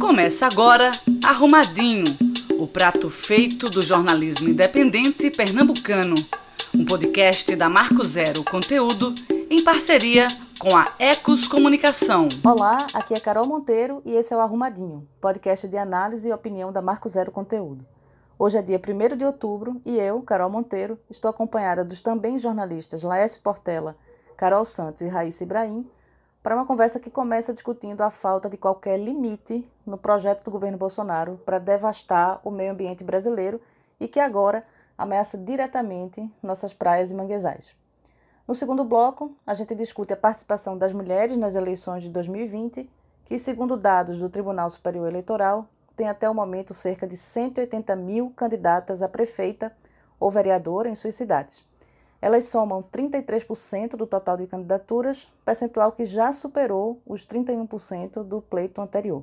Começa agora Arrumadinho, o prato feito do jornalismo independente pernambucano. Um podcast da Marco Zero Conteúdo em parceria com a Ecos Comunicação. Olá, aqui é Carol Monteiro e esse é o Arrumadinho, podcast de análise e opinião da Marco Zero Conteúdo. Hoje é dia 1 de outubro e eu, Carol Monteiro, estou acompanhada dos também jornalistas Laércio Portela, Carol Santos e Raíssa Ibrahim para uma conversa que começa discutindo a falta de qualquer limite no projeto do governo Bolsonaro para devastar o meio ambiente brasileiro e que agora ameaça diretamente nossas praias e manguezais. No segundo bloco, a gente discute a participação das mulheres nas eleições de 2020, que, segundo dados do Tribunal Superior Eleitoral, tem até o momento cerca de 180 mil candidatas a prefeita ou vereadora em suas cidades. Elas somam 33% do total de candidaturas, percentual que já superou os 31% do pleito anterior.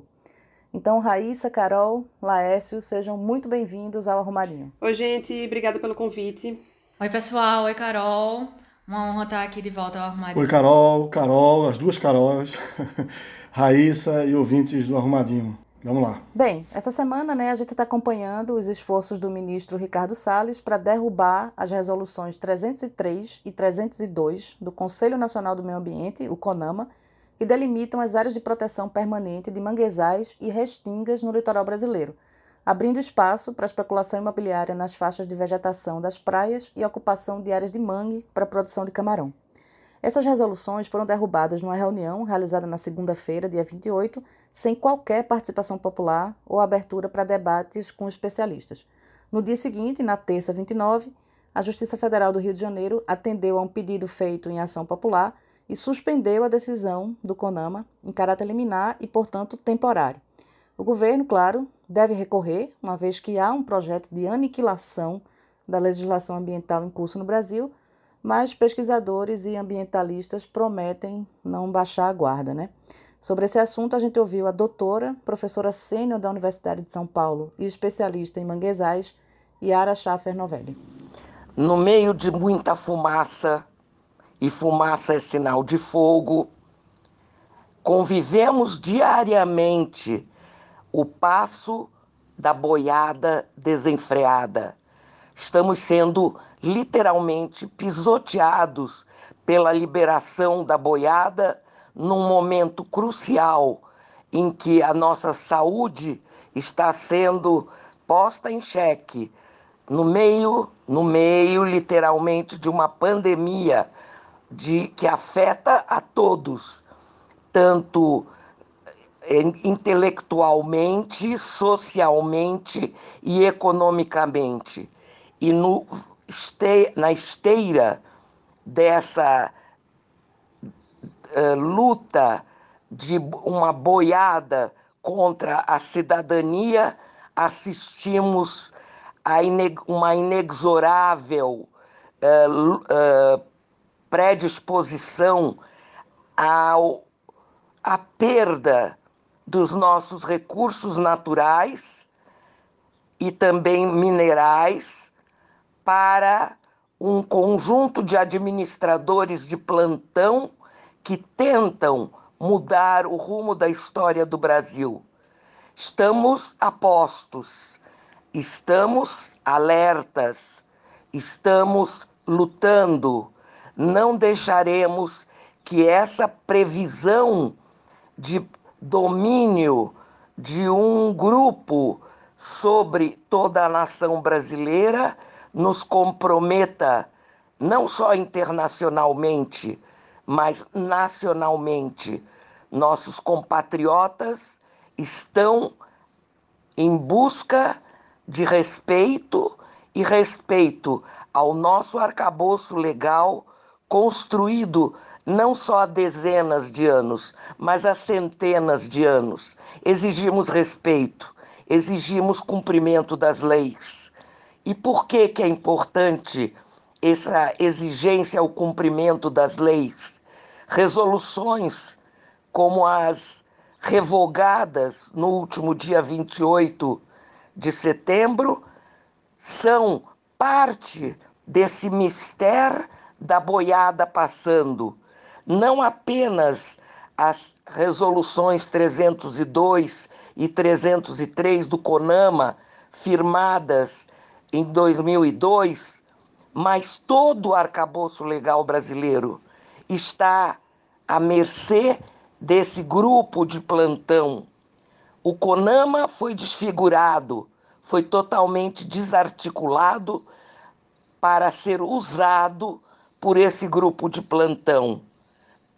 Então, Raíssa, Carol, Laércio, sejam muito bem-vindos ao Arrumadinho. Oi, gente, obrigada pelo convite. Oi, pessoal, oi, Carol. Uma honra estar aqui de volta ao Arrumadinho. Oi, Carol, Carol, as duas Caróis, Raíssa e ouvintes do Arrumadinho. Vamos lá. Bem, essa semana né, a gente está acompanhando os esforços do ministro Ricardo Salles para derrubar as resoluções 303 e 302 do Conselho Nacional do Meio Ambiente, o CONAMA, que delimitam as áreas de proteção permanente de manguezais e restingas no litoral brasileiro, abrindo espaço para especulação imobiliária nas faixas de vegetação das praias e ocupação de áreas de mangue para produção de camarão. Essas resoluções foram derrubadas numa reunião realizada na segunda-feira, dia 28, sem qualquer participação popular ou abertura para debates com especialistas. No dia seguinte, na terça 29, a Justiça Federal do Rio de Janeiro atendeu a um pedido feito em ação popular e suspendeu a decisão do CONAMA em caráter liminar e, portanto, temporário. O governo, claro, deve recorrer, uma vez que há um projeto de aniquilação da legislação ambiental em curso no Brasil mas pesquisadores e ambientalistas prometem não baixar a guarda, né? Sobre esse assunto, a gente ouviu a doutora, professora sênior da Universidade de São Paulo e especialista em manguezais, Yara Schaffer Novelli. No meio de muita fumaça, e fumaça é sinal de fogo, convivemos diariamente o passo da boiada desenfreada Estamos sendo literalmente pisoteados pela liberação da boiada num momento crucial em que a nossa saúde está sendo posta em xeque no meio, no meio literalmente de uma pandemia de que afeta a todos, tanto eh, intelectualmente, socialmente e economicamente e no, este, na esteira dessa uh, luta de uma boiada contra a cidadania, assistimos a ine uma inexorável uh, uh, predisposição ao, à perda dos nossos recursos naturais e também minerais para um conjunto de administradores de plantão que tentam mudar o rumo da história do Brasil. Estamos apostos, estamos alertas, estamos lutando. Não deixaremos que essa previsão de domínio de um grupo sobre toda a nação brasileira nos comprometa não só internacionalmente, mas nacionalmente. Nossos compatriotas estão em busca de respeito e respeito ao nosso arcabouço legal construído não só há dezenas de anos, mas há centenas de anos. Exigimos respeito, exigimos cumprimento das leis. E por que, que é importante essa exigência ao cumprimento das leis? Resoluções como as revogadas no último dia 28 de setembro são parte desse mistério da boiada passando. Não apenas as resoluções 302 e 303 do CONAMA, firmadas em 2002, mas todo o arcabouço legal brasileiro está à mercê desse grupo de plantão. O CONAMA foi desfigurado, foi totalmente desarticulado para ser usado por esse grupo de plantão.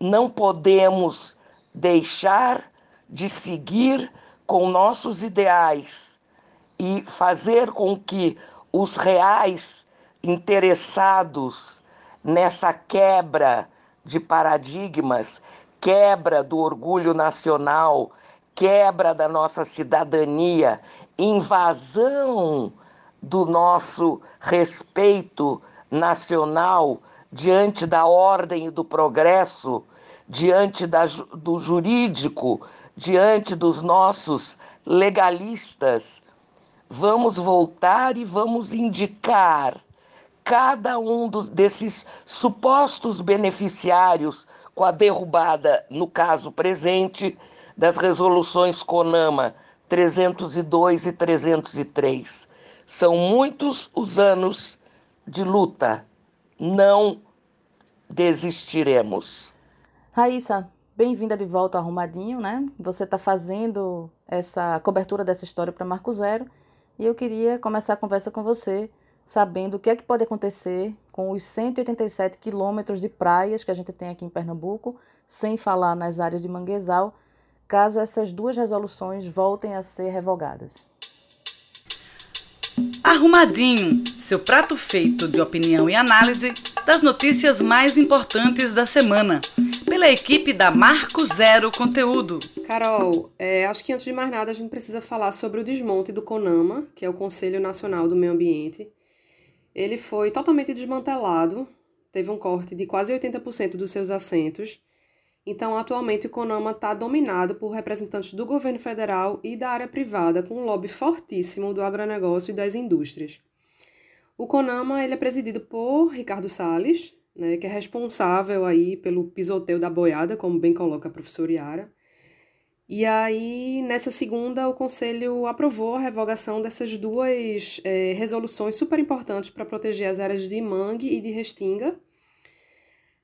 Não podemos deixar de seguir com nossos ideais e fazer com que os reais interessados nessa quebra de paradigmas, quebra do orgulho nacional, quebra da nossa cidadania, invasão do nosso respeito nacional diante da ordem e do progresso, diante da, do jurídico, diante dos nossos legalistas. Vamos voltar e vamos indicar cada um dos, desses supostos beneficiários com a derrubada, no caso presente, das resoluções CONAMA 302 e 303. São muitos os anos de luta. Não desistiremos. Raíssa, bem-vinda de volta ao Arrumadinho, né? Você está fazendo essa cobertura dessa história para Marco Zero e eu queria começar a conversa com você sabendo o que é que pode acontecer com os 187 quilômetros de praias que a gente tem aqui em Pernambuco, sem falar nas áreas de manguezal, caso essas duas resoluções voltem a ser revogadas. Arrumadinho, seu prato feito de opinião e análise das notícias mais importantes da semana, pela equipe da Marco Zero Conteúdo. Carol, é, acho que antes de mais nada a gente precisa falar sobre o desmonte do CONAMA, que é o Conselho Nacional do Meio Ambiente. Ele foi totalmente desmantelado, teve um corte de quase 80% dos seus assentos. Então, atualmente, o CONAMA está dominado por representantes do governo federal e da área privada, com um lobby fortíssimo do agronegócio e das indústrias. O CONAMA ele é presidido por Ricardo Salles, né, que é responsável aí pelo pisoteio da boiada, como bem coloca a professora Iara. E aí, nessa segunda, o Conselho aprovou a revogação dessas duas é, resoluções super importantes para proteger as áreas de mangue e de restinga.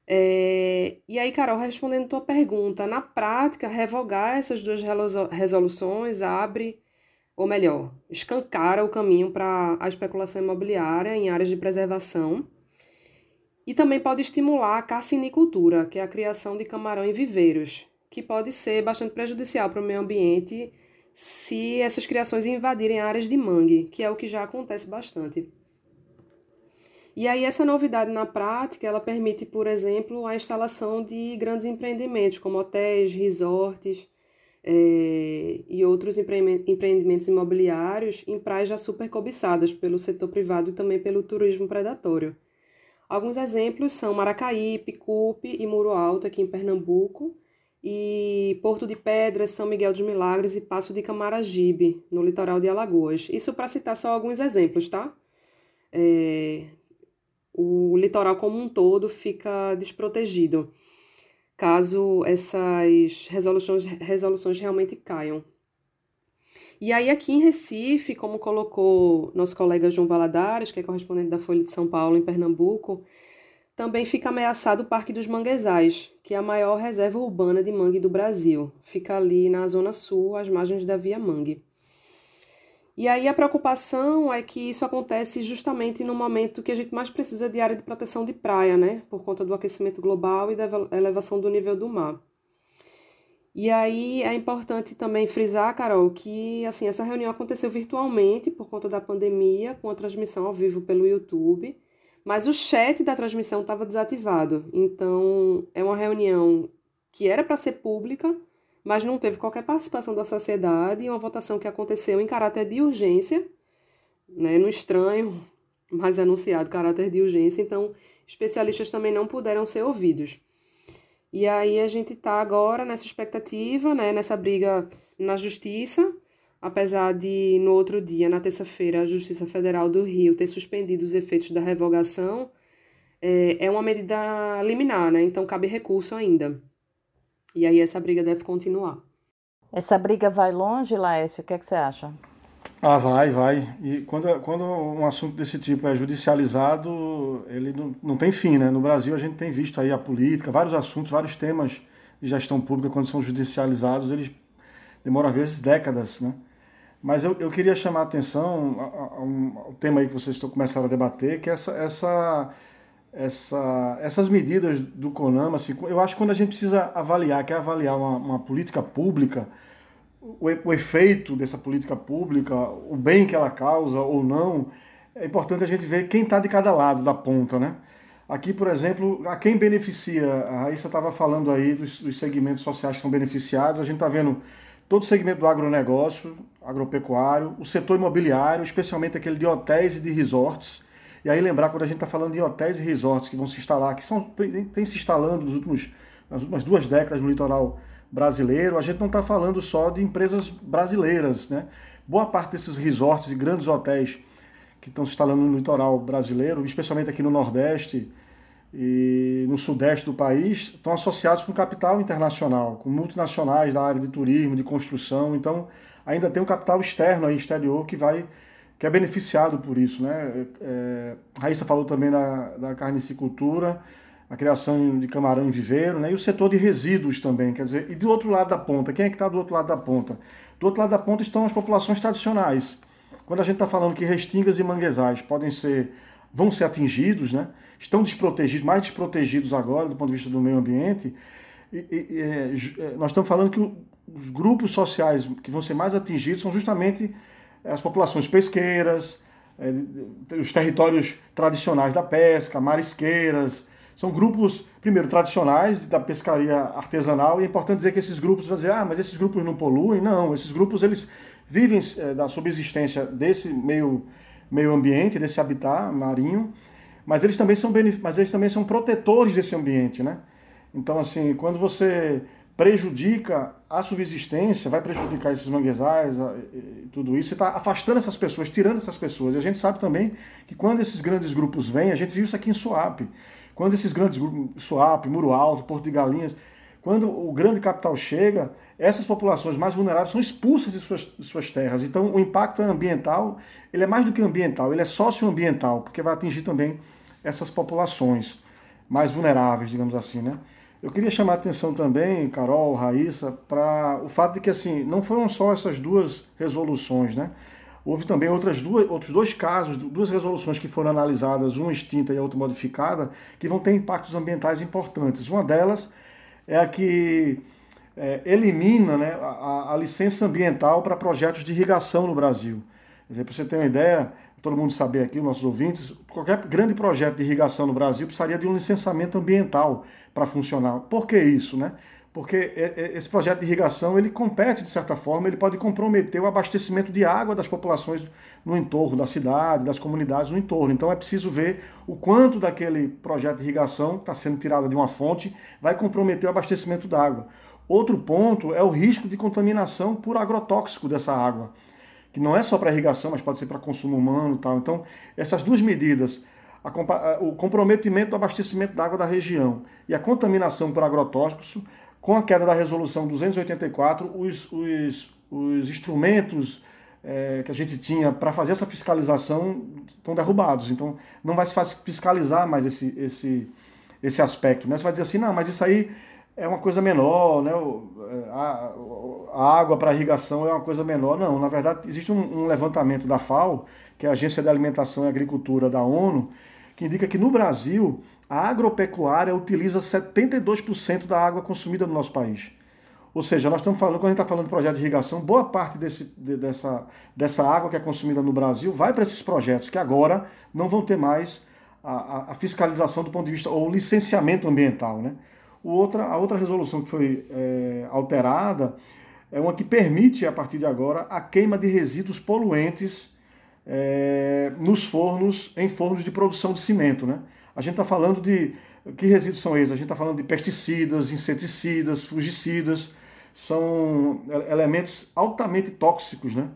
É, e aí, Carol, respondendo tua pergunta, na prática, revogar essas duas resoluções abre ou melhor, escancara o caminho para a especulação imobiliária em áreas de preservação. E também pode estimular a carcinicultura, que é a criação de camarão em viveiros, que pode ser bastante prejudicial para o meio ambiente se essas criações invadirem áreas de mangue, que é o que já acontece bastante. E aí essa novidade na prática, ela permite, por exemplo, a instalação de grandes empreendimentos como hotéis, resorts, é, e outros empreendimentos imobiliários em praias já super cobiçadas pelo setor privado e também pelo turismo predatório. Alguns exemplos são Maracaípe, Cupe e Muro Alto, aqui em Pernambuco, e Porto de Pedras, São Miguel dos Milagres e Passo de Camaragibe, no litoral de Alagoas. Isso para citar só alguns exemplos, tá? É, o litoral como um todo fica desprotegido caso essas resoluções, resoluções realmente caiam. E aí, aqui em Recife, como colocou nosso colega João Valadares, que é correspondente da Folha de São Paulo, em Pernambuco, também fica ameaçado o Parque dos Manguezais, que é a maior reserva urbana de mangue do Brasil. Fica ali na Zona Sul, às margens da Via Mangue. E aí a preocupação é que isso acontece justamente no momento que a gente mais precisa de área de proteção de praia, né? Por conta do aquecimento global e da elevação do nível do mar. E aí é importante também frisar, Carol, que assim, essa reunião aconteceu virtualmente por conta da pandemia, com a transmissão ao vivo pelo YouTube, mas o chat da transmissão estava desativado. Então, é uma reunião que era para ser pública, mas não teve qualquer participação da sociedade e uma votação que aconteceu em caráter de urgência, né, no estranho, mas anunciado caráter de urgência, então especialistas também não puderam ser ouvidos. E aí a gente está agora nessa expectativa, né, nessa briga na justiça, apesar de no outro dia, na terça-feira, a Justiça Federal do Rio ter suspendido os efeitos da revogação, é, é uma medida liminar, né, então cabe recurso ainda. E aí essa briga deve continuar. Essa briga vai longe, Laércio? O que, é que você acha? Ah, vai, vai. E quando, quando um assunto desse tipo é judicializado, ele não, não tem fim, né? No Brasil a gente tem visto aí a política, vários assuntos, vários temas de gestão pública, quando são judicializados, eles demoram às vezes décadas, né? Mas eu, eu queria chamar a atenção ao um, tema aí que vocês estão começando a debater, que é essa, essa, essa, essas medidas do CONAMA, assim, eu acho que quando a gente precisa avaliar, quer avaliar uma, uma política pública, o, efeito dessa política pública, o bem que ela causa ou não, é importante a gente ver quem está de cada lado da ponta, né? Aqui, por exemplo, a quem beneficia, a Raíssa estava falando aí dos, dos segmentos sociais que são beneficiados, a gente está vendo todo o segmento do agronegócio, agropecuário, o setor imobiliário, especialmente aquele de hotéis e de resorts. E aí lembrar, quando a gente está falando de hotéis e resorts que vão se instalar, que são, tem, tem se instalando nos últimos, nas últimas duas décadas no litoral brasileiro, a gente não está falando só de empresas brasileiras. Né? Boa parte desses resorts e grandes hotéis que estão se instalando no litoral brasileiro, especialmente aqui no Nordeste, e no sudeste do país estão associados com capital internacional, com multinacionais da área de turismo, de construção. Então, ainda tem um capital externo aí, exterior, que vai que é beneficiado por isso. Né? É, Raíssa falou também da, da carnicicultura, a criação de camarão em viveiro, né? e o setor de resíduos também. Quer dizer, e do outro lado da ponta, quem é que está do outro lado da ponta? Do outro lado da ponta estão as populações tradicionais. Quando a gente está falando que restingas e manguezais podem ser vão ser atingidos, né? estão desprotegidos, mais desprotegidos agora do ponto de vista do meio ambiente. E, e, é, é, nós estamos falando que os grupos sociais que vão ser mais atingidos são justamente as populações pesqueiras, é, os territórios tradicionais da pesca, marisqueiras. São grupos, primeiro, tradicionais da pescaria artesanal, e é importante dizer que esses grupos vão dizer, ah, mas esses grupos não poluem. Não, esses grupos eles vivem é, da subsistência desse meio meio ambiente, desse habitat marinho, mas eles também são, mas eles também são protetores desse ambiente, né? Então, assim, quando você prejudica a subsistência, vai prejudicar esses manguezais tudo isso, você está afastando essas pessoas, tirando essas pessoas. E a gente sabe também que quando esses grandes grupos vêm, a gente viu isso aqui em Suape, quando esses grandes grupos, Suape, Muro Alto, Porto de Galinhas, quando o grande capital chega, essas populações mais vulneráveis são expulsas de suas, de suas terras. Então, o impacto ambiental, ele é mais do que ambiental, ele é socioambiental, porque vai atingir também essas populações mais vulneráveis, digamos assim, né? Eu queria chamar a atenção também, Carol, Raíssa, para o fato de que assim, não foram só essas duas resoluções, né? Houve também outras duas, outros dois casos, duas resoluções que foram analisadas, uma extinta e a outra modificada, que vão ter impactos ambientais importantes. Uma delas é a que é, elimina né, a, a, licença ambiental para projetos de irrigação no Brasil. Para você ter uma ideia, todo mundo saber aqui, nossos ouvintes, qualquer grande projeto de irrigação no Brasil precisaria de um licenciamento ambiental para funcionar. Por que isso? Né? Porque esse projeto de irrigação ele compete, de certa forma, ele pode comprometer o abastecimento de água das populações no entorno da cidade, das comunidades no entorno. Então é preciso ver o quanto daquele projeto de irrigação está sendo tirado de uma fonte vai comprometer o abastecimento da água. Outro ponto é o risco de contaminação por agrotóxico dessa água, que não é só para irrigação, mas pode ser para consumo humano tal. Então, essas duas medidas, o comprometimento do abastecimento da água da região e a contaminação por agrotóxicos, com a queda da resolução 284, os, os, os instrumentos é, que a gente tinha para fazer essa fiscalização estão derrubados. Então, não vai se fiscalizar mais esse, esse, esse aspecto. Né? Você vai dizer assim, não, mas isso aí é uma coisa menor, né? É, a, a água para irrigação é uma coisa menor. Não, na verdade, existe um, um, levantamento da FAO, que é a Agência de Alimentação e Agricultura da ONU, que indica que no Brasil a agropecuária utiliza 72% da água consumida no nosso país. Ou seja, nós estamos falando, quando a gente está falando de projeto de irrigação, boa parte desse, de, dessa, dessa água que é consumida no Brasil vai para esses projetos, que agora não vão ter mais a, a, fiscalização do ponto de vista, ou licenciamento ambiental, né? O outra, a outra resolução que foi é, alterada é uma que permite, a partir de agora, a queima de resíduos poluentes é, nos fornos, em fornos de produção de cimento. Né? A gente está falando de. Que resíduos são esses? A gente está falando de pesticidas, inseticidas, fungicidas, são elementos altamente tóxicos, né?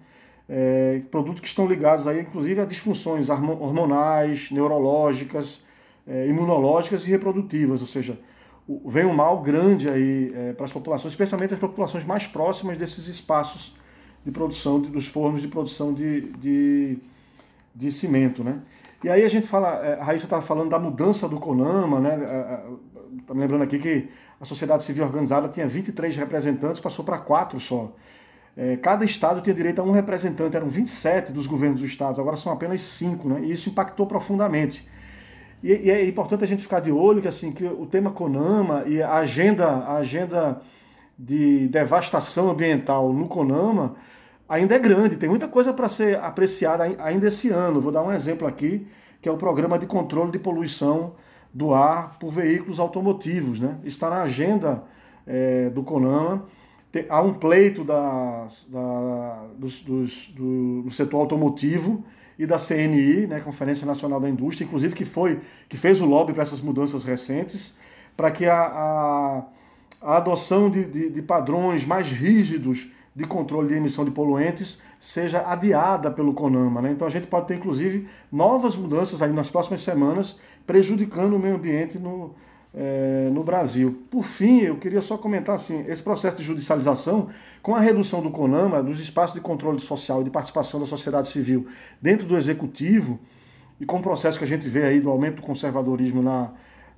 É, produtos que estão ligados aí, inclusive a disfunções hormonais, neurológicas, é, imunológicas e reprodutivas, ou seja, vem um mal grande aí é, para as populações, especialmente as populações mais próximas desses espaços de produção, de, dos fornos de produção de, de, de, cimento, né? E aí a gente fala, é, a Raíssa estava falando da mudança do CONAMA, né? Está me lembrando aqui que a sociedade civil organizada tinha 23 representantes, passou para quatro só. É, cada estado tinha direito a um representante, eram 27 dos governos dos estados, agora são apenas cinco, né? E isso impactou profundamente. E, e, é importante a gente ficar de olho que assim que o tema CONAMA e a agenda, a agenda de devastação ambiental no CONAMA ainda é grande, tem muita coisa para ser apreciada ainda esse ano. Vou dar um exemplo aqui, que é o programa de controle de poluição do ar por veículos automotivos. Né? Está na agenda é, do CONAMA. Tem, há um pleito da, dos, dos, do, do setor automotivo e da CNI, né, Conferência Nacional da Indústria, inclusive que foi que fez o lobby para essas mudanças recentes, para que a, a, a adoção de, de, de, padrões mais rígidos de controle de emissão de poluentes seja adiada pelo CONAMA. Né? Então a gente pode ter, inclusive, novas mudanças aí nas próximas semanas, prejudicando o meio ambiente no, é, no Brasil. Por fim, eu queria só comentar assim, esse processo de judicialização, com a redução do CONAMA, dos espaços de controle social e de participação da sociedade civil dentro do executivo, e com o processo que a gente vê aí do aumento do conservadorismo na,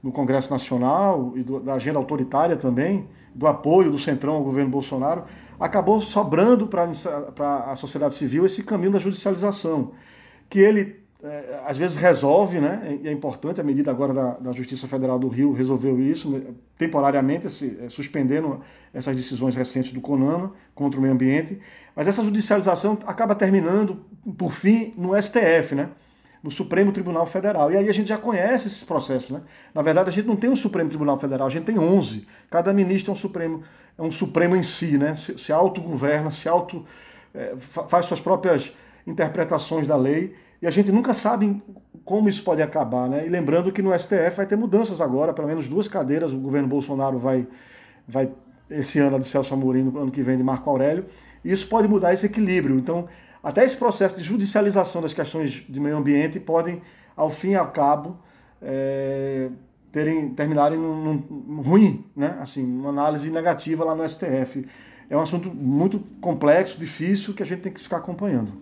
no Congresso Nacional e do, da agenda autoritária também, do apoio do Centrão ao governo Bolsonaro, acabou sobrando para a sociedade civil esse caminho da judicialização, que ele é, às vezes resolve, né? E é importante, a medida agora da, da Justiça Federal do Rio resolveu isso, né, temporariamente, se, é, suspendendo essas decisões recentes do CONAMA contra o meio ambiente. Mas essa judicialização acaba terminando, por fim, no STF, né? No Supremo Tribunal Federal. E aí a gente já conhece esses processos, né? Na verdade, a gente não tem um Supremo Tribunal Federal, a gente tem 11. Cada ministro é um Supremo, é um Supremo em si, né? Se, se autogoverna, se auto. É, faz suas próprias interpretações da lei e a gente nunca sabe como isso pode acabar, né? E lembrando que no STF vai ter mudanças agora, pelo menos duas cadeiras, o governo Bolsonaro vai, vai esse ano de Celso Amorim, no ano que vem de Marco Aurélio, e isso pode mudar esse equilíbrio. Então, até esse processo de judicialização das questões de meio ambiente podem, ao fim e ao cabo, é, terem, terminarem num, num, ruim, né? assim, uma análise negativa lá no STF. É um assunto muito complexo, difícil, que a gente tem que ficar acompanhando.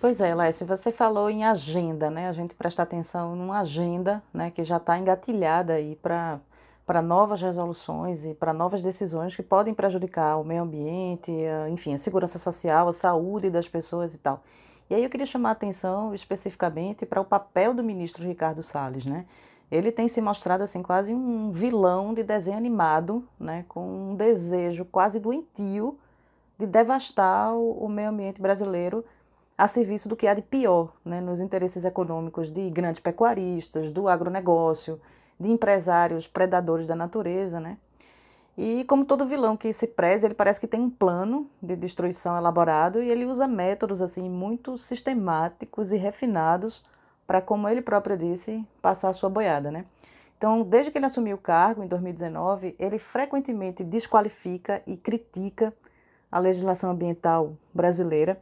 Pois é, Lécio, você falou em agenda, né? A gente presta atenção numa agenda né, que já está engatilhada aí para para novas resoluções e para novas decisões que podem prejudicar o meio ambiente, enfim, a segurança social, a saúde das pessoas e tal. E aí eu queria chamar a atenção especificamente para o papel do ministro Ricardo Salles, né? Ele tem se mostrado assim quase um vilão de desenho animado, né, com um desejo quase doentio de devastar o meio ambiente brasileiro a serviço do que há de pior né, nos interesses econômicos de grandes pecuaristas, do agronegócio, de empresários predadores da natureza. Né? E como todo vilão que se preze, ele parece que tem um plano de destruição elaborado e ele usa métodos assim muito sistemáticos e refinados para, como ele próprio disse, passar a sua boiada. Né? Então, desde que ele assumiu o cargo, em 2019, ele frequentemente desqualifica e critica a legislação ambiental brasileira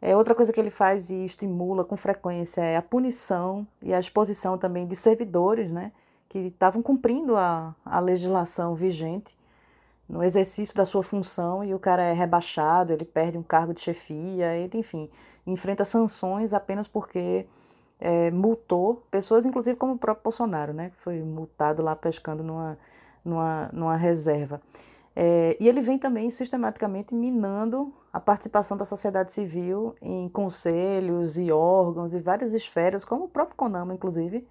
é, outra coisa que ele faz e estimula com frequência é a punição e a exposição também de servidores né, que estavam cumprindo a, a legislação vigente no exercício da sua função e o cara é rebaixado, ele perde um cargo de chefia, ele, enfim, enfrenta sanções apenas porque é, multou pessoas, inclusive como o próprio Bolsonaro, né, que foi multado lá pescando numa, numa, numa reserva. É, e ele vem também sistematicamente minando a participação da sociedade civil em conselhos e órgãos e várias esferas, como o próprio CONAMA, inclusive,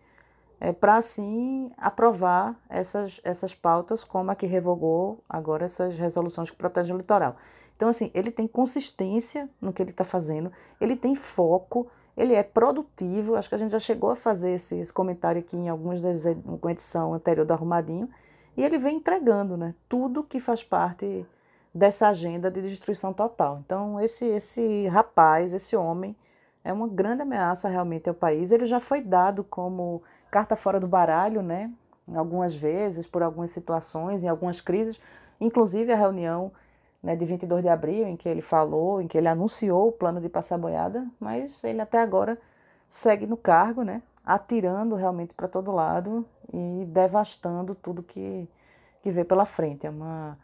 é, para assim aprovar essas, essas pautas, como a que revogou agora essas resoluções que protegem o litoral. Então, assim, ele tem consistência no que ele está fazendo, ele tem foco, ele é produtivo. Acho que a gente já chegou a fazer esse, esse comentário aqui em algumas das edição anterior do Arrumadinho e ele vem entregando né, tudo que faz parte dessa agenda de destruição total. Então, esse, esse rapaz, esse homem, é uma grande ameaça realmente ao país. Ele já foi dado como carta fora do baralho, né? Algumas vezes, por algumas situações, em algumas crises, inclusive a reunião né, de 22 de abril, em que ele falou, em que ele anunciou o plano de passar boiada, mas ele até agora segue no cargo, né? atirando realmente para todo lado e devastando tudo que, que vem pela frente. É uma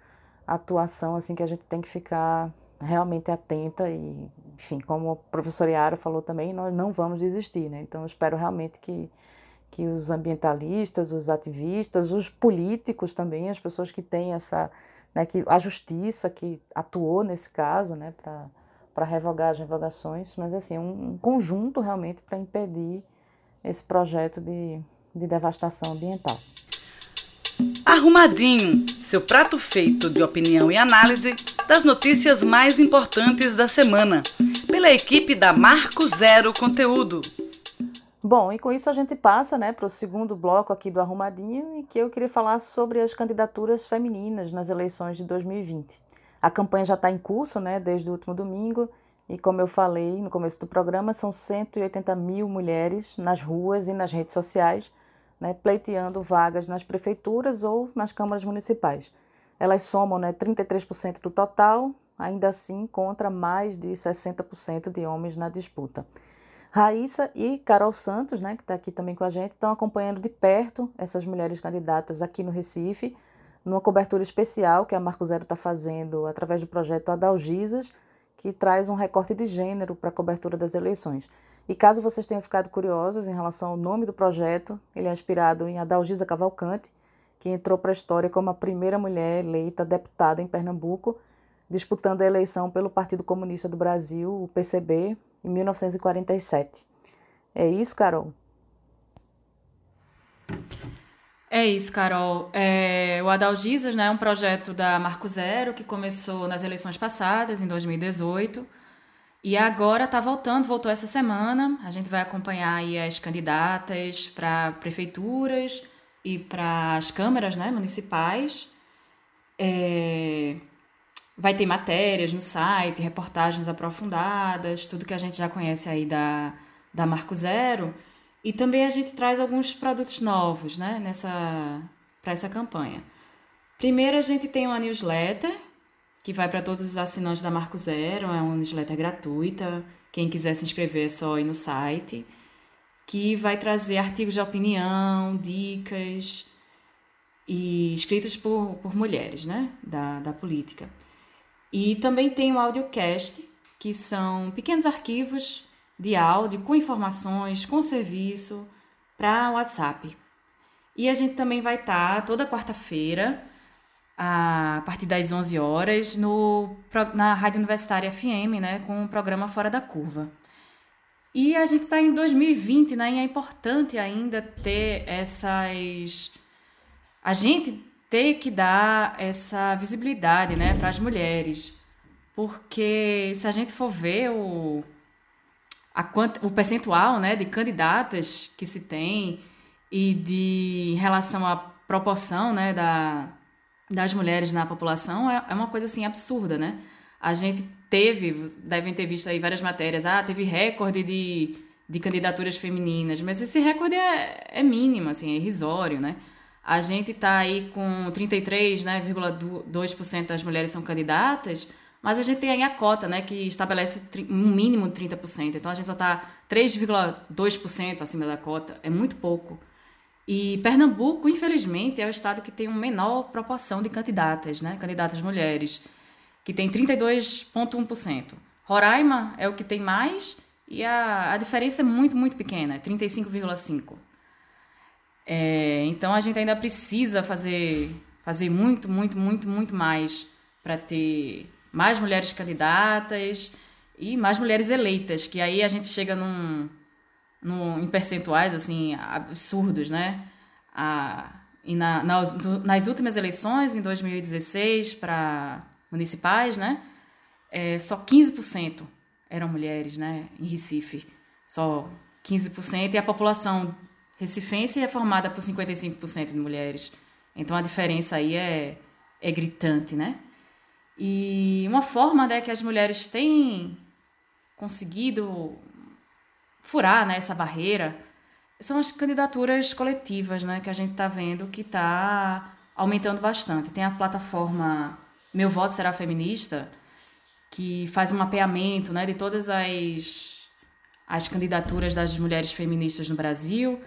atuação assim que a gente tem que ficar realmente atenta e, enfim, como o professor Iara falou também, nós não vamos desistir, né? Então, eu espero realmente que, que os ambientalistas, os ativistas, os políticos também, as pessoas que têm essa, né, que a justiça que atuou nesse caso, né, para para revogar as revogações, mas assim, um, um conjunto realmente para impedir esse projeto de, de devastação ambiental. Arrumadinho, seu prato feito de opinião e análise das notícias mais importantes da semana, pela equipe da Marco Zero Conteúdo. Bom, e com isso a gente passa né, para o segundo bloco aqui do Arrumadinho, em que eu queria falar sobre as candidaturas femininas nas eleições de 2020. A campanha já está em curso né, desde o último domingo, e como eu falei no começo do programa, são 180 mil mulheres nas ruas e nas redes sociais, né, pleiteando vagas nas prefeituras ou nas câmaras municipais. Elas somam né, 33% do total, ainda assim contra mais de 60% de homens na disputa. Raíssa e Carol Santos, né, que está aqui também com a gente, estão acompanhando de perto essas mulheres candidatas aqui no Recife, numa cobertura especial que a Marco Zero está fazendo através do projeto Adalgisas, que traz um recorte de gênero para a cobertura das eleições. E caso vocês tenham ficado curiosos em relação ao nome do projeto, ele é inspirado em Adalgisa Cavalcante, que entrou para a história como a primeira mulher eleita deputada em Pernambuco, disputando a eleição pelo Partido Comunista do Brasil, o PCB, em 1947. É isso, Carol? É isso, Carol. É, o Adalgisas né, é um projeto da Marco Zero que começou nas eleições passadas, em 2018. E agora está voltando, voltou essa semana. A gente vai acompanhar aí as candidatas para prefeituras, e para as câmaras né, municipais. É, vai ter matérias no site, reportagens aprofundadas, tudo que a gente já conhece aí da, da Marco Zero. E também a gente traz alguns produtos novos né, nessa para essa campanha. Primeiro a gente tem uma newsletter que vai para todos os assinantes da Marco Zero, é uma newsletter gratuita. Quem quiser se inscrever é só ir no site que vai trazer artigos de opinião, dicas e escritos por, por mulheres, né, da, da política. E também tem o audiocast, que são pequenos arquivos de áudio com informações, com serviço para WhatsApp. E a gente também vai estar tá toda quarta-feira, a partir das 11 horas, no, na Rádio Universitária FM, né, com o programa Fora da Curva. E a gente está em 2020, né? E é importante ainda ter essas. A gente ter que dar essa visibilidade, né, para as mulheres. Porque se a gente for ver o, a, o percentual né, de candidatas que se tem e de em relação à proporção né, da, das mulheres na população, é, é uma coisa assim absurda, né? A gente teve, devem ter visto aí várias matérias, ah, teve recorde de, de candidaturas femininas, mas esse recorde é, é mínimo, assim, é irrisório, né? A gente está aí com 33,2% né, das mulheres são candidatas, mas a gente tem aí a cota, né, que estabelece um mínimo de 30%. Então a gente só está 3,2% acima da cota, é muito pouco. E Pernambuco, infelizmente, é o estado que tem uma menor proporção de candidatas, né, candidatas mulheres que tem 32,1%. Roraima é o que tem mais e a, a diferença é muito, muito pequena, é 35,5%. É, então a gente ainda precisa fazer, fazer muito, muito, muito, muito mais para ter mais mulheres candidatas e mais mulheres eleitas, que aí a gente chega num, num, em percentuais assim absurdos, né? A, e na, nas, nas últimas eleições, em 2016, para municipais, né? É, só 15% eram mulheres, né? Em Recife, só 15%. E a população recifense é formada por 55% de mulheres. Então a diferença aí é, é gritante, né? E uma forma né, que as mulheres têm conseguido furar né, essa barreira são as candidaturas coletivas, né, que a gente está vendo que está aumentando bastante. Tem a plataforma meu Voto Será Feminista, que faz um mapeamento né, de todas as, as candidaturas das mulheres feministas no Brasil.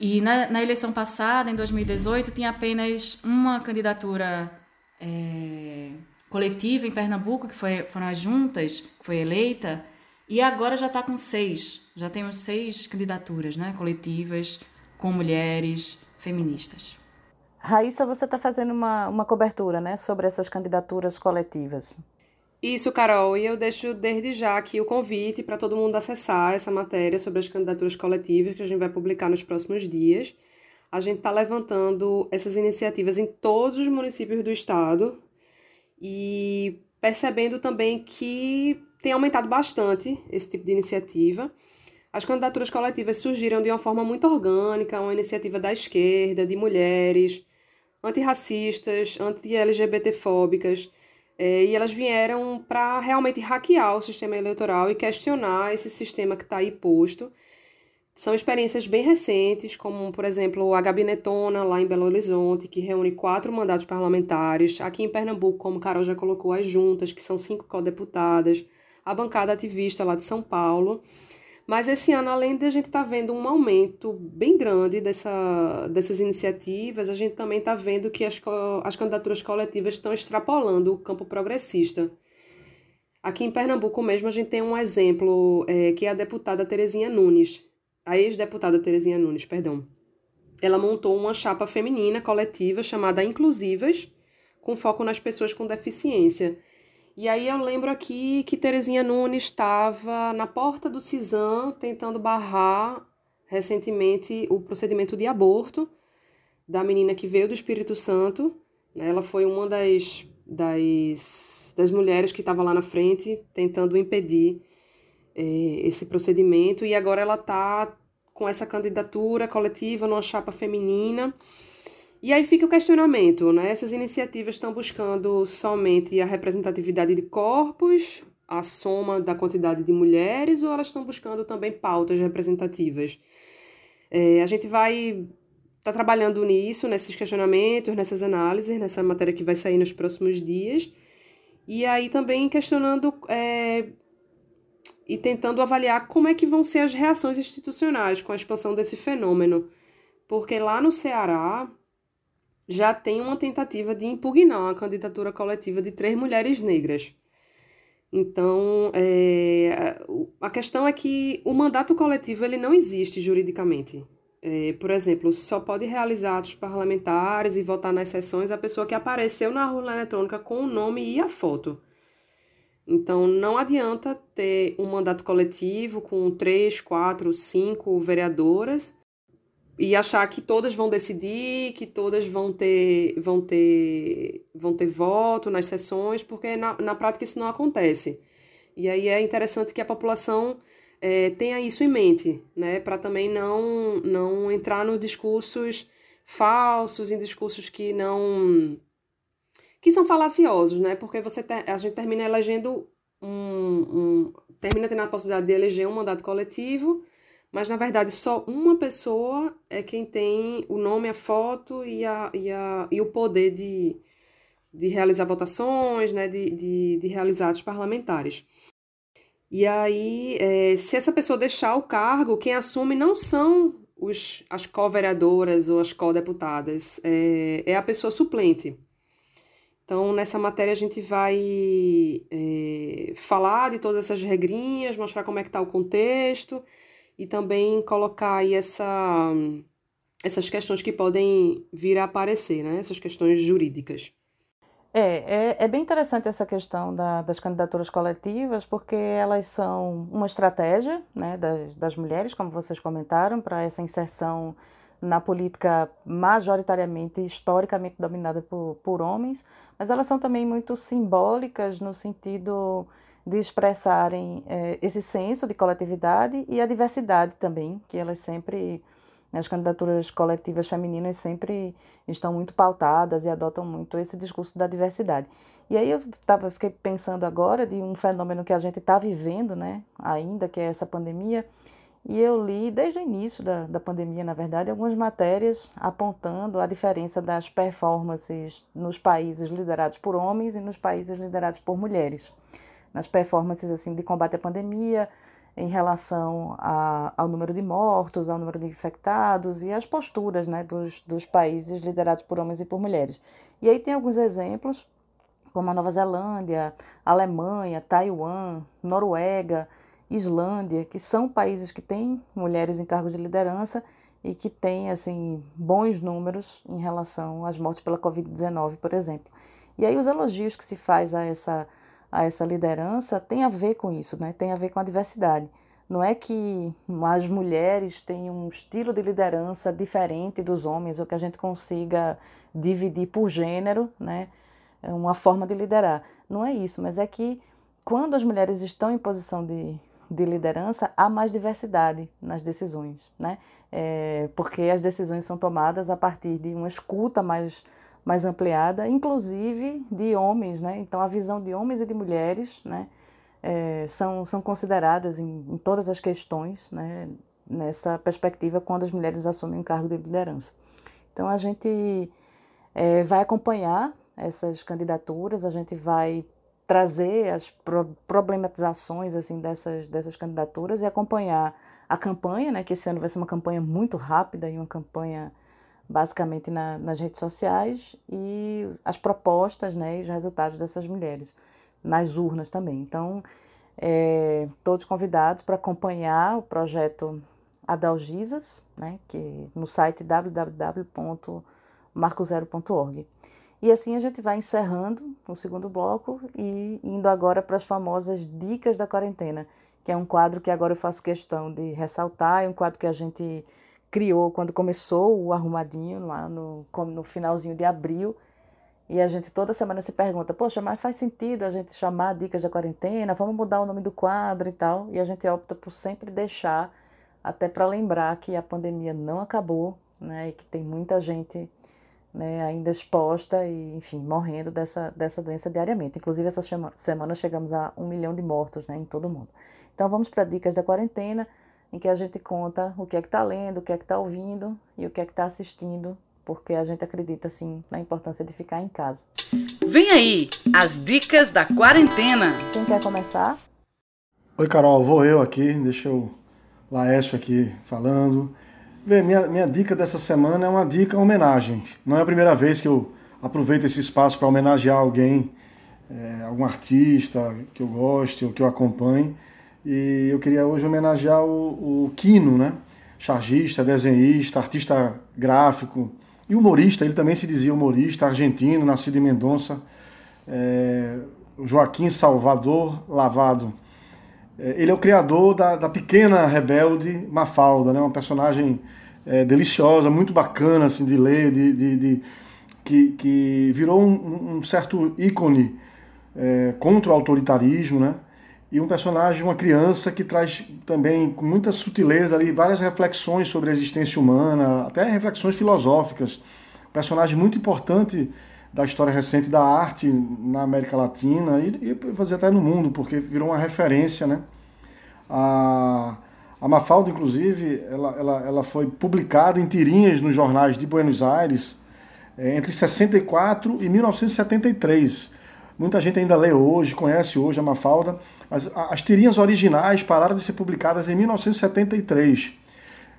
E na, na eleição passada, em 2018, tinha apenas uma candidatura é, coletiva em Pernambuco, que foi, foram as juntas, que foi eleita, e agora já está com seis. Já temos seis candidaturas né, coletivas com mulheres feministas. Raíssa, você está fazendo uma, uma cobertura né, sobre essas candidaturas coletivas. Isso, Carol, e eu deixo desde já aqui o convite para todo mundo acessar essa matéria sobre as candidaturas coletivas que a gente vai publicar nos próximos dias. A gente está levantando essas iniciativas em todos os municípios do estado e percebendo também que tem aumentado bastante esse tipo de iniciativa. As candidaturas coletivas surgiram de uma forma muito orgânica, uma iniciativa da esquerda, de mulheres, antirracistas, anti-LGBTfóbicas, e elas vieram para realmente hackear o sistema eleitoral e questionar esse sistema que está aí posto. São experiências bem recentes, como, por exemplo, a Gabinetona, lá em Belo Horizonte, que reúne quatro mandatos parlamentares. Aqui em Pernambuco, como Carol já colocou, as juntas, que são cinco co-deputadas a bancada ativista lá de São Paulo. Mas esse ano, além de a gente estar tá vendo um aumento bem grande dessa, dessas iniciativas, a gente também está vendo que as, as candidaturas coletivas estão extrapolando o campo progressista. Aqui em Pernambuco mesmo, a gente tem um exemplo, é, que é a deputada Terezinha Nunes, a ex-deputada Terezinha Nunes, perdão. Ela montou uma chapa feminina coletiva chamada Inclusivas, com foco nas pessoas com deficiência. E aí eu lembro aqui que Terezinha Nunes estava na porta do CISAM tentando barrar recentemente o procedimento de aborto da menina que veio do Espírito Santo. Né? Ela foi uma das, das, das mulheres que estava lá na frente tentando impedir eh, esse procedimento e agora ela está com essa candidatura coletiva numa chapa feminina. E aí fica o questionamento, né? Essas iniciativas estão buscando somente a representatividade de corpos, a soma da quantidade de mulheres, ou elas estão buscando também pautas representativas? É, a gente vai estar tá trabalhando nisso, nesses questionamentos, nessas análises, nessa matéria que vai sair nos próximos dias. E aí também questionando é, e tentando avaliar como é que vão ser as reações institucionais com a expansão desse fenômeno. Porque lá no Ceará, já tem uma tentativa de impugnar a candidatura coletiva de três mulheres negras. Então, é, a questão é que o mandato coletivo ele não existe juridicamente. É, por exemplo, só pode realizar atos parlamentares e votar nas sessões a pessoa que apareceu na urna eletrônica com o nome e a foto. Então, não adianta ter um mandato coletivo com três, quatro, cinco vereadoras e achar que todas vão decidir, que todas vão ter, vão ter, vão ter voto nas sessões, porque na, na prática isso não acontece. E aí é interessante que a população é, tenha isso em mente, né, para também não, não entrar nos discursos falsos, em discursos que não que são falaciosos, né? Porque você ter, a gente termina elegendo um, um termina tendo a possibilidade de eleger um mandato coletivo mas na verdade só uma pessoa é quem tem o nome, a foto e, a, e, a, e o poder de, de realizar votações, né, de, de, de realizar atos parlamentares. E aí, é, se essa pessoa deixar o cargo, quem assume não são os, as co-vereadoras ou as co-deputadas, é, é a pessoa suplente. Então, nessa matéria, a gente vai é, falar de todas essas regrinhas, mostrar como é que está o contexto e também colocar aí essa, essas questões que podem vir a aparecer, né? essas questões jurídicas. É, é, é bem interessante essa questão da, das candidaturas coletivas, porque elas são uma estratégia né, das, das mulheres, como vocês comentaram, para essa inserção na política majoritariamente, historicamente dominada por, por homens, mas elas são também muito simbólicas no sentido de expressarem é, esse senso de coletividade e a diversidade também, que elas sempre, as candidaturas coletivas femininas sempre estão muito pautadas e adotam muito esse discurso da diversidade. E aí eu tava, fiquei pensando agora de um fenômeno que a gente está vivendo, né, ainda, que é essa pandemia, e eu li desde o início da, da pandemia, na verdade, algumas matérias apontando a diferença das performances nos países liderados por homens e nos países liderados por mulheres nas performances assim de combate à pandemia, em relação a, ao número de mortos, ao número de infectados e as posturas né, dos, dos países liderados por homens e por mulheres. E aí tem alguns exemplos, como a Nova Zelândia, Alemanha, Taiwan, Noruega, Islândia, que são países que têm mulheres em cargos de liderança e que têm assim bons números em relação às mortes pela Covid-19, por exemplo. E aí os elogios que se faz a essa a essa liderança tem a ver com isso, né? Tem a ver com a diversidade. Não é que as mulheres têm um estilo de liderança diferente dos homens ou que a gente consiga dividir por gênero, né? Uma forma de liderar. Não é isso, mas é que quando as mulheres estão em posição de, de liderança, há mais diversidade nas decisões, né? É, porque as decisões são tomadas a partir de uma escuta mais, mais ampliada, inclusive de homens, né? Então, a visão de homens e de mulheres, né? É, são, são consideradas em, em, todas as questões, né? Nessa perspectiva, quando as mulheres assumem um cargo de liderança. Então, a gente é, vai acompanhar essas candidaturas, a gente vai trazer as problematizações assim dessas, dessas candidaturas e acompanhar a campanha, né, que esse ano vai ser uma campanha muito rápida e uma campanha basicamente na, nas redes sociais e as propostas né, e os resultados dessas mulheres nas urnas também. Então, é, todos convidados para acompanhar o projeto Adalgisas, né, que no site www.marcozero.org. E assim a gente vai encerrando o segundo bloco e indo agora para as famosas dicas da quarentena, que é um quadro que agora eu faço questão de ressaltar, é um quadro que a gente criou quando começou o Arrumadinho, lá no, no finalzinho de abril. E a gente toda semana se pergunta, poxa, mas faz sentido a gente chamar Dicas da Quarentena, vamos mudar o nome do quadro e tal. E a gente opta por sempre deixar, até para lembrar que a pandemia não acabou, né? E que tem muita gente né, ainda exposta e, enfim, morrendo dessa, dessa doença diariamente. Inclusive, essa semana chegamos a um milhão de mortos né, em todo o mundo. Então, vamos para dicas da quarentena, em que a gente conta o que é que está lendo, o que é que está ouvindo e o que é que está assistindo, porque a gente acredita, sim, na importância de ficar em casa. Vem aí, as dicas da quarentena. Quem quer começar? Oi, Carol, vou eu aqui, deixa o Laércio aqui falando. Bem, minha, minha dica dessa semana é uma dica homenagem. Não é a primeira vez que eu aproveito esse espaço para homenagear alguém, é, algum artista que eu goste ou que eu acompanhe. E eu queria hoje homenagear o, o Quino, né? Chargista, desenhista, artista gráfico e humorista. Ele também se dizia humorista, argentino, nascido em Mendonça. É, Joaquim Salvador Lavado. É, ele é o criador da, da pequena rebelde Mafalda, né? uma personagem é, deliciosa, muito bacana assim, de ler, de, de, de que, que virou um, um certo ícone é, contra o autoritarismo, né? E um personagem, uma criança que traz também com muita sutileza ali várias reflexões sobre a existência humana, até reflexões filosóficas. Um personagem muito importante da história recente da arte na América Latina e, e fazer até no mundo, porque virou uma referência, né? A, a Mafalda, inclusive, ela, ela, ela foi publicada em tirinhas nos jornais de Buenos Aires é, entre 64 e 1973. Muita gente ainda lê hoje, conhece hoje a Mafalda, as tirinhas originais pararam de ser publicadas em 1973.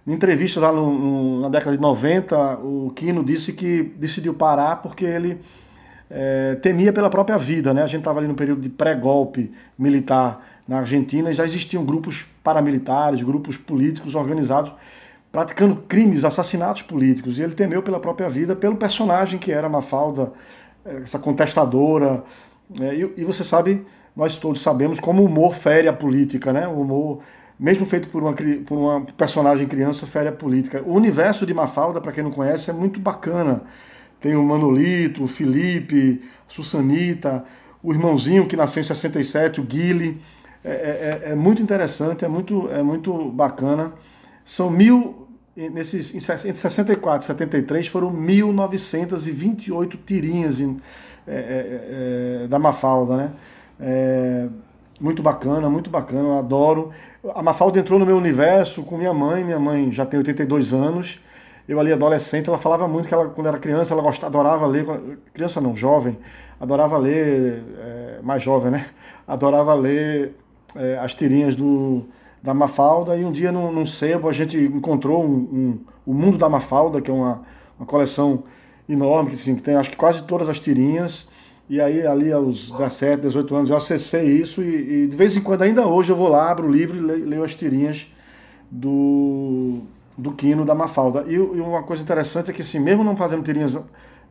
Em entrevistas lá no, no, na década de 90, o Quino disse que decidiu parar porque ele é, temia pela própria vida. Né? A gente estava ali no período de pré-golpe militar na Argentina e já existiam grupos paramilitares, grupos políticos organizados praticando crimes, assassinatos políticos. E ele temeu pela própria vida, pelo personagem que era Mafalda, é, essa contestadora. É, e, e, você sabe, nós todos sabemos como o humor fere a política, né? O humor mesmo feito por uma, por uma personagem criança, fere a política. O universo de Mafalda, para quem não conhece, é muito bacana. Tem o Manolito, o Felipe, a Sussanita, o irmãozinho que nasceu em 67, o Guile. É, é, é, é muito interessante, é muito, é muito bacana. São mil, nesses, entre 64 e 73, foram 1928 tirinhas em, é, é, é, da Mafalda, né? Muito bacana, muito bacana, eu adoro. A Mafalda entrou no meu universo com minha mãe, minha mãe já tem 82 anos. Eu ali adolescente, ela falava muito que ela, quando era criança, ela gostava, adorava ler, criança não, jovem, adorava ler, é, mais jovem, né? Adorava ler é, as tirinhas do, da Mafalda, e um dia num, num sebo a gente encontrou um, um, o Mundo da Mafalda, que é uma, uma coleção enorme, que, assim, que tem acho que quase todas as tirinhas, e aí ali aos 17, 18 anos eu acessei isso e, e de vez em quando, ainda hoje, eu vou lá, abro o livro e leio, leio as tirinhas do, do Quino da Mafalda. E, e, uma coisa interessante é que assim, mesmo não fazendo tirinhas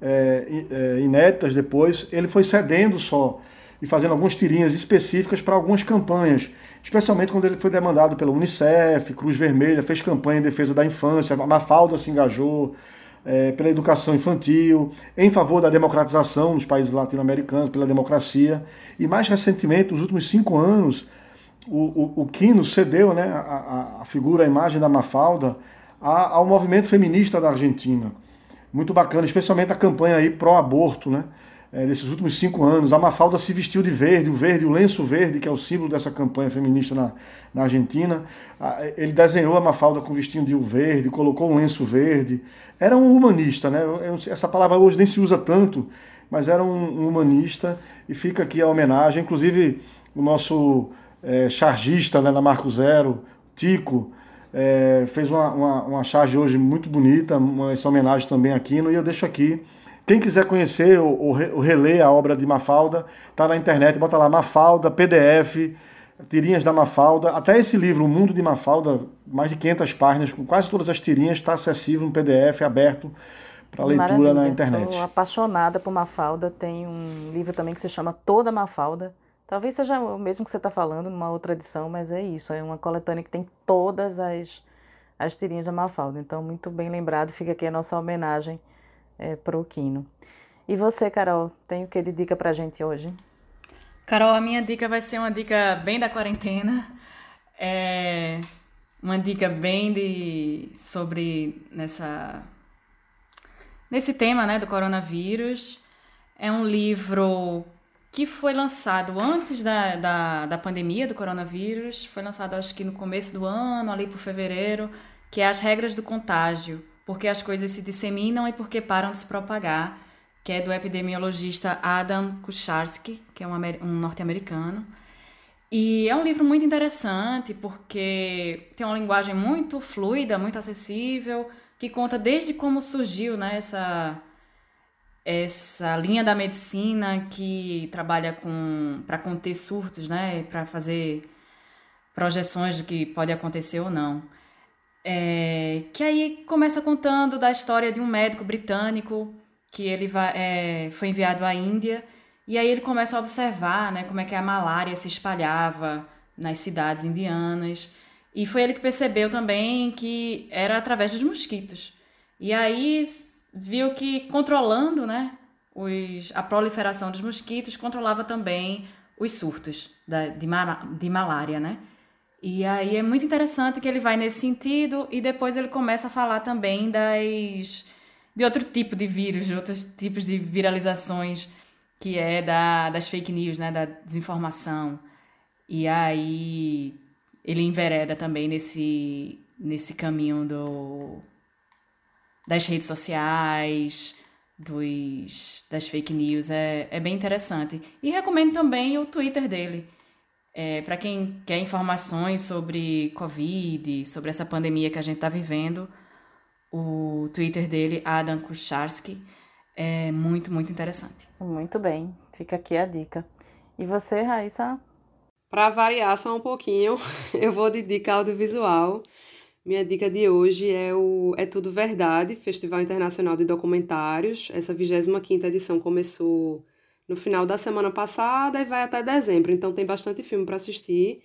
é, é, inéditas depois, ele foi cedendo só e fazendo algumas tirinhas específicas para algumas campanhas, especialmente quando ele foi demandado pela Unicef, Cruz Vermelha, fez campanha em defesa da infância, a Mafalda se engajou é, pela educação infantil, em favor da democratização nos países latino-americanos, pela democracia, e mais recentemente, nos últimos cinco anos, o, o, o Quino cedeu né, a, a, figura, a imagem da Mafalda a, ao movimento feminista da Argentina. Muito bacana, especialmente a campanha aí pró-aborto, né? É, últimos cinco anos. A Mafalda se vestiu de verde, o verde, o lenço verde, que é o símbolo dessa campanha feminista na, na Argentina. Ele desenhou a Mafalda com vestinho de verde, colocou um lenço verde. Era um humanista, né? Essa palavra hoje nem se usa tanto, mas era um, humanista e fica aqui a homenagem. Inclusive, o nosso é, chargista né, na Marco Zero, Tico, é, fez uma, uma, uma charge hoje muito bonita, uma, essa homenagem também aqui, e eu deixo aqui quem quiser conhecer ou, ou reler a obra de Mafalda, está na internet, bota lá Mafalda, PDF, tirinhas da Mafalda. Até esse livro, O Mundo de Mafalda, mais de 500 páginas, com quase todas as tirinhas, está acessível no PDF, aberto para leitura Maravilha. na internet. Sou apaixonada por Mafalda. Tem um livro também que se chama Toda Mafalda. Talvez seja o mesmo que você está falando numa outra edição, mas é isso. É uma coletânea que tem todas as, as tirinhas da Mafalda. Então, muito bem lembrado. Fica aqui a nossa homenagem é, para o Quino. E você, Carol, tem o que de dica para a gente hoje? Carol, a minha dica vai ser uma dica bem da quarentena. É uma dica bem de sobre nessa nesse tema, né, do coronavírus. É um livro que foi lançado antes da, da, da pandemia do coronavírus, foi lançado acho que no começo do ano, ali por fevereiro, que é As Regras do Contágio, porque as coisas se disseminam e porque param de se propagar, que é do epidemiologista Adam Kucharski, que é um, um norte-americano. E é um livro muito interessante porque tem uma linguagem muito fluida, muito acessível, que conta desde como surgiu né, essa, essa linha da medicina que trabalha com para conter surtos, né, para fazer projeções do que pode acontecer ou não. É, que aí começa contando da história de um médico britânico que ele vai, é, foi enviado à Índia e aí ele começa a observar né, como é que a malária se espalhava nas cidades indianas e foi ele que percebeu também que era através dos mosquitos. E aí viu que controlando né, os, a proliferação dos mosquitos controlava também os surtos da, de, de malária, né? E aí é muito interessante que ele vai nesse sentido e depois ele começa a falar também das de outro tipo de vírus, de outros tipos de viralizações, que é da, das fake news, né, da desinformação. E aí ele envereda também nesse nesse caminho do das redes sociais, dos das fake news, é, é bem interessante. E recomendo também o Twitter dele, é, para quem quer informações sobre Covid, sobre essa pandemia que a gente está vivendo, o Twitter dele, Adam Kucharski, é muito, muito interessante. Muito bem, fica aqui a dica. E você, Raíssa? Para variar só um pouquinho, eu vou de dica audiovisual. Minha dica de hoje é o É Tudo Verdade, Festival Internacional de Documentários. Essa 25ª edição começou no final da semana passada e vai até dezembro, então tem bastante filme para assistir.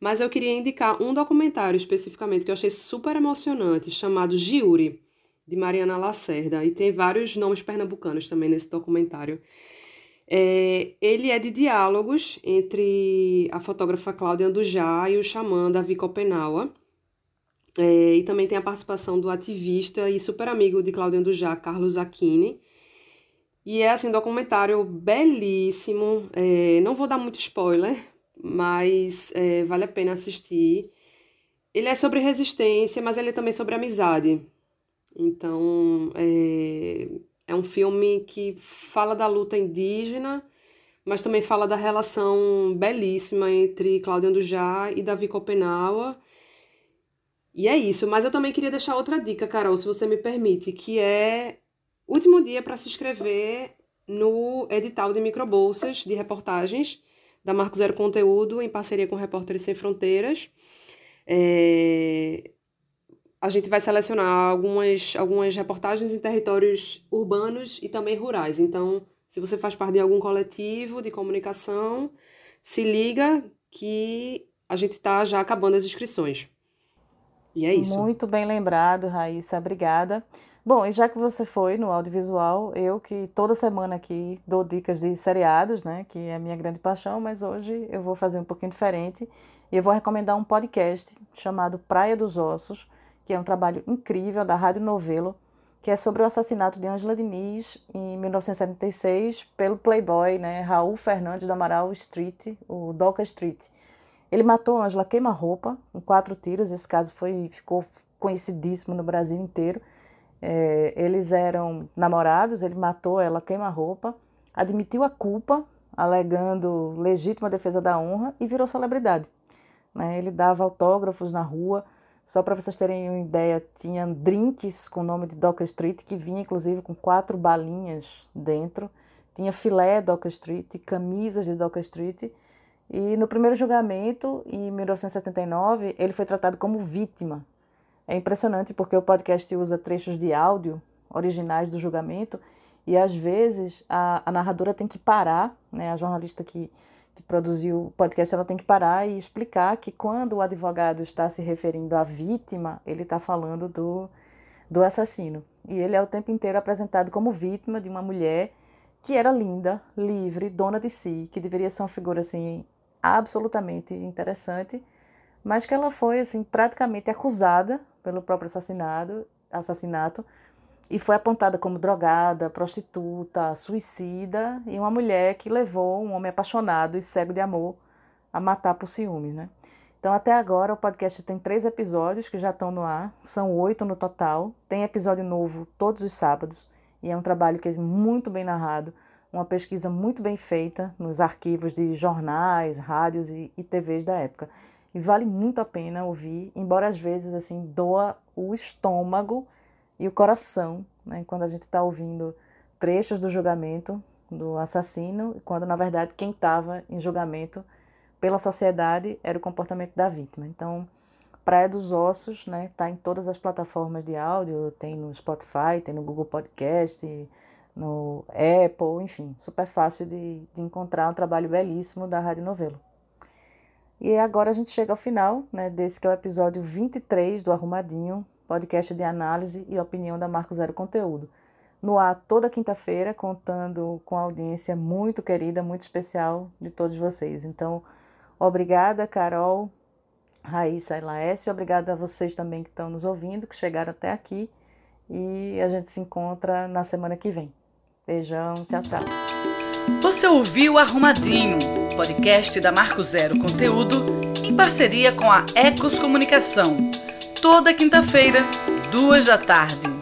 Mas eu queria indicar um documentário especificamente que eu achei super emocionante, chamado Giuri, de Mariana Lacerda, e tem vários nomes pernambucanos também nesse documentário. É, ele é de diálogos entre a fotógrafa Cláudia Andujá e o xamã Davi Copenaua. É, e também tem a participação do ativista e super amigo de Cláudia Andujá, Carlos Aquini. E é assim, um documentário belíssimo. É, não vou dar muito spoiler, mas é, vale a pena assistir. Ele é sobre resistência, mas ele é também sobre amizade. Então, é, é um filme que fala da luta indígena, mas também fala da relação belíssima entre Cláudia Andujá e Davi Copenaua. E é isso, mas eu também queria deixar outra dica, Carol, se você me permite, que é último dia para se inscrever no edital de microbolsas de reportagens da Marco Zero Conteúdo, em parceria com Repórteres Sem Fronteiras. É... A gente vai selecionar algumas, algumas reportagens em territórios urbanos e também rurais. Então, se você faz parte de algum coletivo de comunicação, se liga que a gente está já acabando as inscrições. E é isso. Muito bem lembrado, Raíssa. Obrigada. Bom, e já que você foi no audiovisual, eu que toda semana aqui dou dicas de seriados, né, que é a minha grande paixão, mas hoje eu vou fazer um pouquinho diferente e eu vou recomendar um podcast chamado Praia dos Ossos, que é um trabalho incrível da Rádio Novelo, que é sobre o assassinato de Angela Diniz em 1976 pelo playboy, né, Raul Fernandes do Amaral Street, o Doca Street. Ele matou Angela queima-roupa com quatro tiros, esse caso foi ficou conhecidíssimo no Brasil inteiro. É, eles eram namorados, ele matou ela queima-roupa, admitiu a culpa, alegando legítima defesa da honra e virou celebridade. Né? Ele dava autógrafos na rua, só para vocês terem uma ideia, tinha drinks com o nome de Docker Street, que vinha inclusive com quatro balinhas dentro, tinha filé Docker Street, camisas de Docker Street, e no primeiro julgamento, em 1979, ele foi tratado como vítima é impressionante porque o podcast usa trechos de áudio originais do julgamento e às vezes a, a narradora tem que parar, né, a jornalista que, que produziu o podcast, ela tem que parar e explicar que quando o advogado está se referindo à vítima, ele está falando do, do assassino. E ele é o tempo inteiro apresentado como vítima de uma mulher que era linda, livre, dona de si, que deveria ser uma figura assim absolutamente interessante, mas que ela foi assim praticamente acusada pelo próprio assassinado, assassinato e foi apontada como drogada, prostituta, suicida e uma mulher que levou um homem apaixonado e cego de amor a matar por ciúmes, né? Então, até agora, o podcast tem três episódios que já estão no ar, são oito no total. Tem episódio novo todos os sábados e é um trabalho que é muito bem narrado, uma pesquisa muito bem feita nos arquivos de jornais, rádios e, e TVs da época. E vale muito a pena ouvir, embora às vezes assim doa o estômago e o coração, né, quando a gente está ouvindo trechos do julgamento do assassino, quando na verdade quem estava em julgamento pela sociedade era o comportamento da vítima. Então, Praia dos Ossos, né, tá em todas as plataformas de áudio, tem no Spotify, tem no Google Podcast, no Apple, enfim, super fácil de, de encontrar um trabalho belíssimo da Rádio Novelo. E agora a gente chega ao final né, desse que é o episódio 23 do Arrumadinho, podcast de análise e opinião da Marco Zero Conteúdo. No ar toda quinta-feira, contando com a audiência muito querida, muito especial de todos vocês. Então, obrigada, Carol, Raíssa e Laércio, obrigada a vocês também que estão nos ouvindo, que chegaram até aqui. E a gente se encontra na semana que vem. Beijão, tchau, tchau. Você ouviu Arrumadinho podcast da Marco Zero Conteúdo, em parceria com a Ecos Comunicação. Toda quinta-feira, duas da tarde.